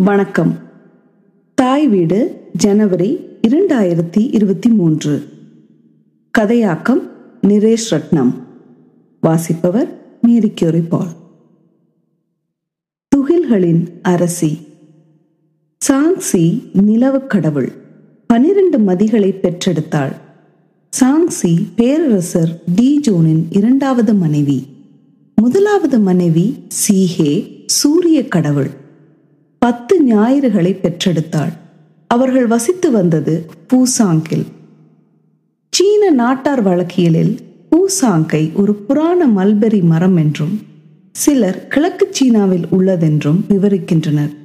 வணக்கம். தாய் வீடு ஜனவரி இரண்டாயிரத்தி இருபத்தி மூன்று. கதையாக்கம் நிரேஷ் ரட்னம். வாசிப்பவர் மேரிக்யூரி பால். துகில்களின் அரசி. சாங்சி நிலவுக் கடவுள். பனிரெண்டு மதிகளை பெற்றெடுத்தாள். சாங்சி பேரரசர் டி ஜோனின் இரண்டாவது மனைவி. முதலாவது மனைவி சீஹே சூரிய கடவுள். பத்து ஞாயிறுகளை பெற்றெடுத்தாள். அவர்கள் வசித்து வந்தது பூசாங்கில். சீன நாட்டார் வழக்கியலில் பூசாங்கை ஒரு புராண மல்பெரி மரம் என்றும் சிலர் கிழக்கு சீனாவில் உள்ளதென்றும் விவரிக்கின்றனர்.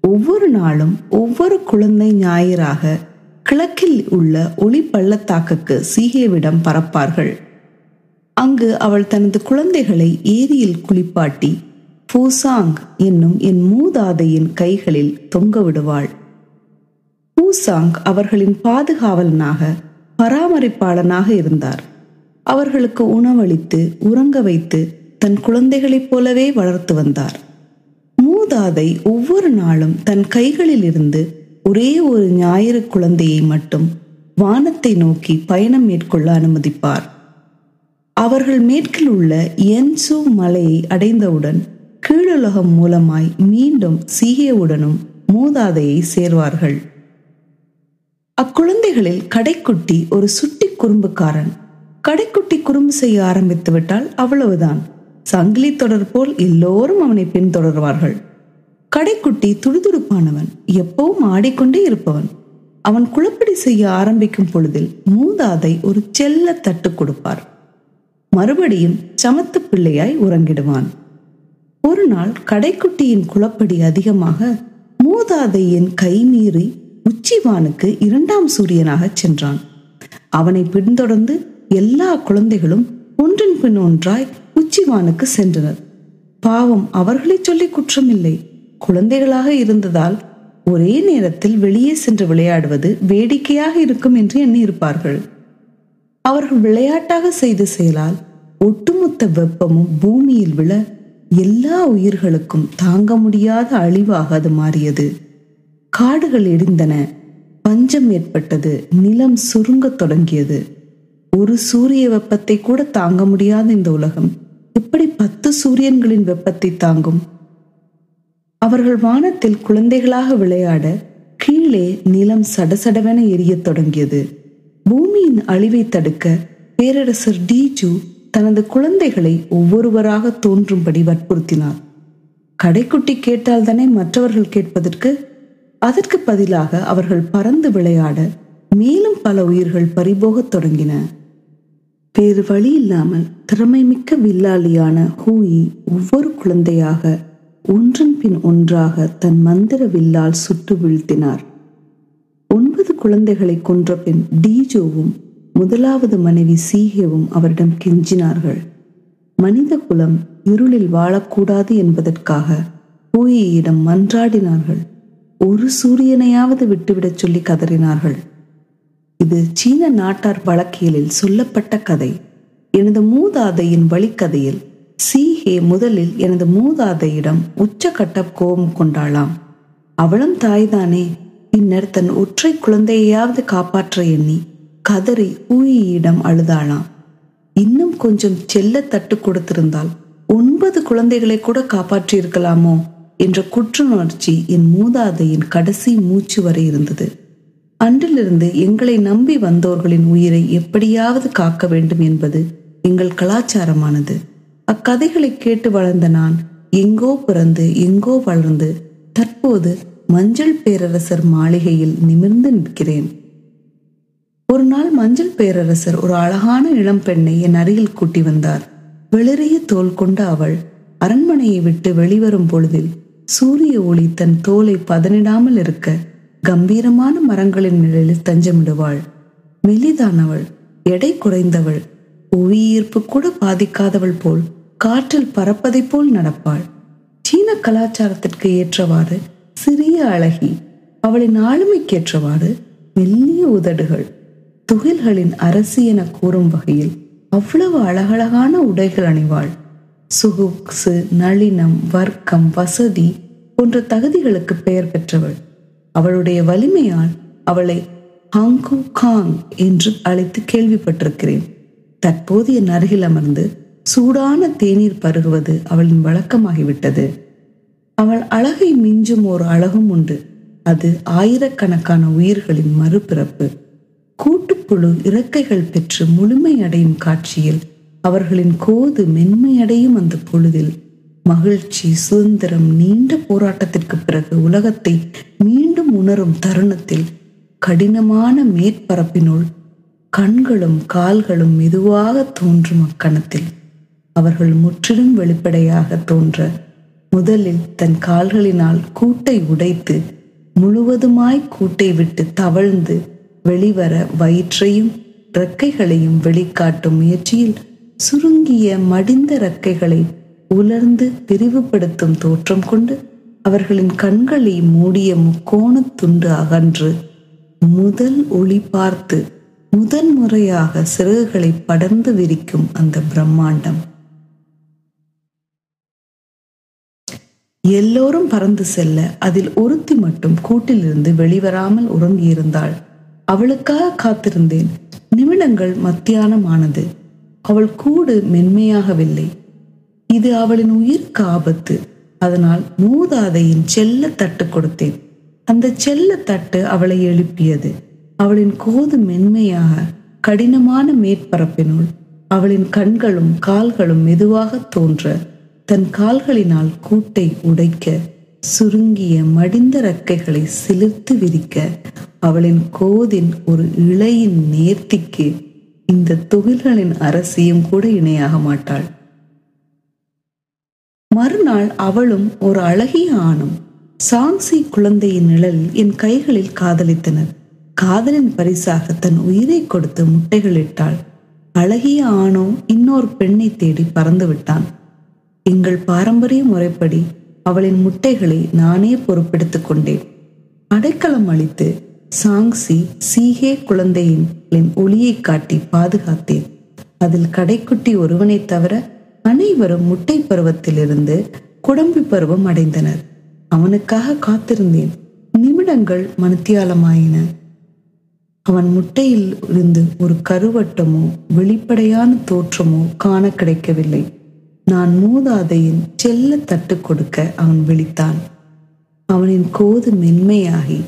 ஒவ்வொரு நாளும் ஒவ்வொரு குழந்தை ஞாயிறாக கிழக்கில் உள்ள ஒளி பள்ளத்தாக்குக்கு சீகேவிடம் பறப்பார்கள். அங்கு அவள் தனது குழந்தைகளை ஏரியில் குளிப்பாட்டி பூசாங் என்னும் என் மூதாதையின் கைகளில் தொங்க விடுவாள் பூசாங் அவர்களின் பாதுகாவலனாக பராமரிப்பாளனாக இருந்தார். அவர்களுக்கு உணவளித்து உறங்க வைத்து தன் குழந்தைகளைப் போலவே வளர்த்து வந்தார். மூதாதை ஒவ்வொரு நாளும் தன் கைகளில் இருந்து ஒரே ஒரு ஞாயிறு குழந்தையை மட்டும் வானத்தை நோக்கி பயணம் மேற்கொள்ள அனுமதிப்பார். அவர்கள் மேற்கில் உள்ள என்சு மலையை அடைந்தவுடன் கீழுலகம் மூலமாய் மீண்டும் சீகேவுடனும் மூதாதையை சேர்வார்கள். அக்குழந்தைகளில் கடைக்குட்டி ஒரு சுட்டி குறும்புக்காரன். கடைக்குட்டி குறும்பு செய்ய ஆரம்பித்து விட்டால் அவ்வளவுதான். சங்கிலி தொடர் போல் எல்லோரும் அவனை பின்தொடர்வார்கள். கடைக்குட்டி துடுதுடுப்பானவன் எப்பவும் ஆடிக்கொண்டே இருப்பவன். அவன் குழப்படி செய்ய ஆரம்பிக்கும் பொழுதில் மூதாதை ஒரு செல்ல தட்டு கொடுப்பார். மறுபடியும் சமத்து பிள்ளையாய் உறங்கிடுவான். ஒரு நாள் கடைக்குட்டியின் குளப்படி அதிகமாக மூதாதையின் கை மீறி உச்சிவானுக்கு இரண்டாம் சூரியனாக சென்றான். அவனை பின்தொடர்ந்து எல்லா குழந்தைகளும் ஒன்றின் பின் ஒன்றாய் உச்சிவானுக்கு சென்றனர். பாவம் அவர்களை சொல்லி குற்றமில்லை. குழந்தைகளாக இருந்ததால் ஒரே நேரத்தில் வெளியே சென்று விளையாடுவது வேடிக்கையாக இருக்கும் என்று எண்ணியிருப்பார்கள். அவர்கள் விளையாட்டாக செய்த செயலால் ஒட்டுமொத்த வெப்பமும் பூமியில் விழ எல்லா உயிர்களுக்கும் தாங்க முடியாத அழிவாக அது மாறியது. காடுகள் எரிந்தன. பஞ்சம் ஏற்பட்டது. நிலம் சுருங்கத் தொடங்கியது. ஒரு சூரிய வெப்பத்தை கூட தாங்க முடியாத இந்த உலகம். எப்படி பத்து சூரியன்களின் வெப்பத்தை தாங்கும்? அவர்கள் வானத்தில் குழந்தைகளாக விளையாட கீழே நிலம் சடசடவென எரியத் தொடங்கியது. பூமியின் அழிவை தடுக்க பேரரசர் டிஜு தனது குழந்தைகளை ஒவ்வொருவராக தோன்றும்படி வற்புறுத்தினார். கடைக்குட்டி கேட்டால் தானே மற்றவர்கள் கேட்பதற்கு? அதற்கு பதிலாக அவர்கள் பறந்து விளையாட மேலும் பல உயிர்கள் பறிபோகத் தொடங்கின. வேறு வழி இல்லாமல் திறமைமிக்க வில்லாளியான ஹூயி ஒவ்வொரு குழந்தையாக ஒன்றன் பின் ஒன்றாக தன் மந்திர வில்லால் சுட்டு வீழ்த்தினார். ஒன்பது குழந்தைகளை கொன்ற பின் டீஜோவும் முதலாவது மனைவி சீகேவும் அவரிடம் கெஞ்சினார்கள். மனித குலம் இருளில் வாழக்கூடாது என்பதற்காக பூயியிடம் மன்றாடினார்கள். ஒரு சூரியனையாவது விட்டுவிடச் சொல்லி கதறினார்கள். இது சீன நாட்டார் வழக்கியலில் சொல்லப்பட்ட கதை. எனது மூதாதையின் வழிக்கதையில் சீஹே முதலில் எனது மூதாதையிடம் உச்சக்கட்ட கோபம் கொண்டாளாம். அவளும் தாய்தானே பின்னர் தன் ஒற்றை குழந்தையாவது காப்பாற்ற எண்ணி கதறி ஊயியிடம் அழுதாளாம். இன்னும் கொஞ்சம் செல்ல தட்டு கொடுத்திருந்தால் ஒன்பது குழந்தைகளை கூட காப்பாற்றியிருக்கலாமோ? என்ற குற்றுணர்ச்சி என் மூதாதையின் கடைசி மூச்சு வரை இருந்தது. அன்றிலிருந்து எங்களை நம்பி வந்தோர்களின் உயிரை எப்படியாவது காக்க வேண்டும் என்பது எங்கள் கலாச்சாரமானது. அக்கதைகளை கேட்டு வளர்ந்த நான் எங்கோ பிறந்து எங்கோ வளர்ந்து தற்போது மஞ்சள் பேரரசர் மாளிகையில் நிமிர்ந்து நிற்கிறேன். ஒரு நாள் மஞ்சள் பேரரசர் ஒரு அழகான இளம் பெண்ணை என் அருகில் கூட்டி வந்தார். வெளிரிய தோல் கொண்ட அவள் அரண்மனையை விட்டு வெளிவரும் பொழுதில் சூரிய ஒளி தன் தோலை பதனிடாமல் இருக்க கம்பீரமான மரங்களின் நிழலில் தஞ்சமிடுவாள். மெலிதானவள் எடை குறைந்தவள் புவியீர்ப்பு கூட பாதிக்காதவள் போல் காற்றில் பறப்பதை போல் நடப்பாள். சீன கலாச்சாரத்திற்கு ஏற்றவாறு சிறிய அழகி அவளின் ஆளுமைக்கேற்றவாறு மெல்லிய உதடுகள் துகில்களின் அரசி என கூறும் வகையில் அவ்வளவு அழகழகான உடைகள் அணிவாள். சொகுசு நளினம் வர்க்கம் வசதி போன்ற தகுதிகளுக்கு பெயர் பெற்றவள். அவளுடைய வலிமையால் அவளை ஹாங்கு காங் என்று அழைத்து கேள்விப்பட்டிருக்கிறேன். தற்போது என் அருகில் அமர்ந்து சூடான தேநீர் பருகுவது அவளின் வழக்கமாகிவிட்டது. அவள் அழகை மிஞ்சும் ஒரு அழகும் உண்டு. அது ஆயிரக்கணக்கான உயிர்களின் மறுபிறப்பு. கூட்டு கூட்டுப்புழு இறக்கைகள் பெற்று முழுமையடையும் காட்சியில் அவர்களின் கோது மென்மையடையும் அந்த பொழுதில் மகிழ்ச்சி சுதந்திரம் நீண்ட போராட்டத்திற்கு பிறகு உலகத்தை மீண்டும் உணரும் தருணத்தில் கடினமான மேற்பரப்பினுள் கண்களும் கால்களும் மெதுவாக தோன்றும் அக்கணத்தில் அவர்கள் முற்றிலும் வெளிப்படையாக தோன்ற முதலில் தன் கால்களினால் கூட்டை உடைத்து முழுவதுமாய் கூட்டை விட்டு தவழ்ந்து வெளிவர வயிற்றையும் இறக்கைகளையும் வெளிக்காட்டும் முயற்சியில் சுருங்கிய மடிந்த இறக்கைகளை உலர்ந்து விரிவுபடுத்தும் தோற்றம் கொண்டு அவர்களின் கண்களை மூடிய முக்கோண துண்டு அகன்று முதல் ஒளி பார்த்து முதன் முறையாக சிறகுகளை படர்ந்து விரிக்கும் அந்த பிரம்மாண்டம். எல்லோரும் பறந்து செல்ல அதில் ஒருத்தி மட்டும் கூட்டிலிருந்து வெளிவராமல் உறங்கியிருந்தாள். அவளுக்காக காத்திருந்தேன். நிமிடங்கள் மத்தியானம் ஆனது அவள் கூடு மென்மையாகவில்லை. இது அவளின் உயிருக்கு ஆபத்து. அதனால் மூதாதையின் செல்ல தட்டு கொடுத்தேன். அந்த செல்ல தட்டு அவளை எழுப்பியது. அவளின் கோது மென்மையாக கடினமான மேற்பரப்பினுள் அவளின் கண்களும் கால்களும் மெதுவாக தோன்ற தன் கால்களினால் கூட்டை உடைக்க சுருங்கிய மடிந்த ரக்கைகளை சிலிர்த்து விரிக்க அவளின் கோதின் ஒரு இழையின் நேர்த்திக்கு இந்த தொழில்களின் அரசியும் கூட இணையாக மாட்டாள். மறுநாள் அவளும் ஒரு அழகிய ஆணும் சாங்சி குழந்தையின் நிழல் என் கைகளில் காதலித்தனர் காதலின் பரிசாக தன் உயிரை கொடுத்து முட்டைகளிட்டாள் அழகிய ஆணோ இன்னொரு பெண்ணை தேடி பறந்து விட்டான். எங்கள் பாரம்பரிய முறைப்படி அவளின் முட்டைகளை நானே பொறுப்பெடுத்துக் கொண்டேன். அடைக்கலம் அளித்து சாங்சி சீகே குழந்தையின் ஒளியை காட்டி பாதுகாத்தேன். அதில் கடைக்குட்டி ஒருவனை தவிர அனைவரும் முட்டை பருவத்திலிருந்து குடம்பி பருவம் அடைந்தனர். அவனுக்காக காத்திருந்தேன். நிமிடங்கள் மனத்தியாலமாயின. அவன் முட்டையில் இருந்து ஒரு கருவட்டமோ வெளிப்படையான தோற்றமோ காண கிடைக்கவில்லை. நான் மூதாதையின் செல்ல தட்டு கொடுக்க அவன் விழித்தான். அவனின் கோது மென்மையாகி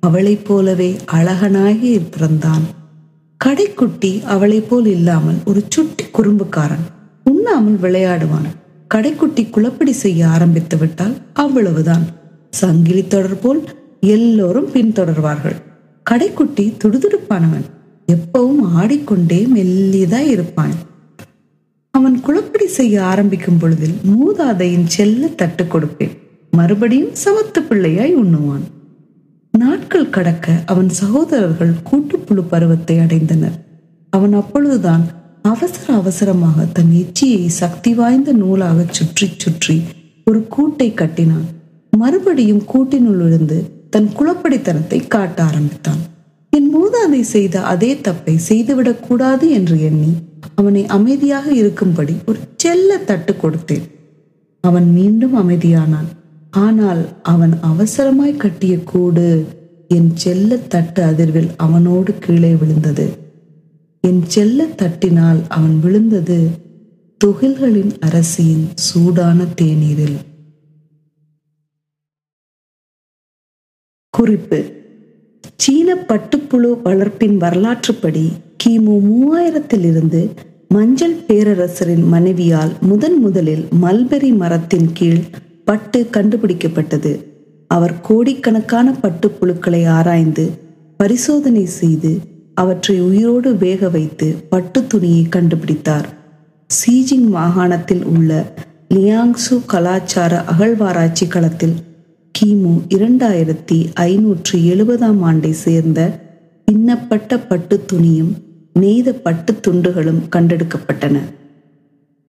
அவளைப் போலவே அழகனாகி பிறந்தான். கடைக்குட்டி அவளைப் போல் இல்லாமல் ஒரு சுட்டி குறும்புக்காரன் உண்ணாமல் விளையாடுவான். கடைக்குட்டி குழப்படி செய்ய ஆரம்பித்து விட்டால் அவ்வளவுதான். சங்கிலி தொடர் போல் எல்லோரும் பின்தொடர்வார்கள். கடைக்குட்டி துடுதுடுப்பானவன். எப்பவும் ஆடிக்கொண்டே மெல்லியதாய் இருப்பான். அவன் குழப்படி செய்ய ஆரம்பிக்கும் பொழுதில் மூதாதையின் செல்ல தட்டு கொடுப்பேன். மறுபடியும் சமத்து பிள்ளையாய் உண்ணுவான். நாட்கள் கடக்க அவன் சகோதரர்கள் கூட்டுப்புழு பருவத்தை அடைந்தனர். அவன் அப்பொழுதுதான் அவசர அவசரமாக தன் எச்சியை சக்தி வாய்ந்த நூலாக சுற்றி சுற்றி ஒரு கூட்டை கட்டினான். மறுபடியும் கூட்டினுள் விழுந்து தன் குளப்படித்தனத்தை காட்ட ஆரம்பித்தான். என் மூதாதை செய்த அதே தப்பை செய்துவிடக் கூடாது என்று எண்ணி அவனை அமைதியாக இருக்கும்படி ஒரு செல்ல தட்டு கொடுத்தேன். அவன் மீண்டும் அமைதியானான். ஆனால் அவன் அவசரமாய் கட்டிய கூடு என் செல்ல தட்டு அதிர்வில் அவனோடு கீழே விழுந்தது. என் செல்ல தட்டினால் அவன் விழுந்தது துகில்களின் அரசியின் சூடான தேநீரில். குறிப்பு. சீன பட்டுப்புழு வளர்ப்பின் வரலாற்றுப்படி கிமு மூவாயிரத்திலிருந்து மஞ்சள் பேரரசரின் மனைவியால் முதன் முதலில் மல்பெரி மரத்தின் கீழ் பட்டு கண்டுபிடிக்கப்பட்டது. அவர் கோடிக்கணக்கான பட்டுப்புழுக்களை ஆராய்ந்து பரிசோதனை செய்து அவற்றை உயிரோடு வேக வைத்து பட்டு துணியை கண்டுபிடித்தார். சீஜிங் மாகாணத்தில் உள்ள லியாங்சு கலாச்சார அகழ்வாராய்ச்சி களத்தில் கிமு இரண்டாயிரத்தி ஐநூற்றி எழுபதாம் ஆண்டை சேர்ந்த பின்னப்பட்ட பட்டு துணியும் நீத பட்டு துண்டுகளும் கண்டெடுக்கப்பட்டன.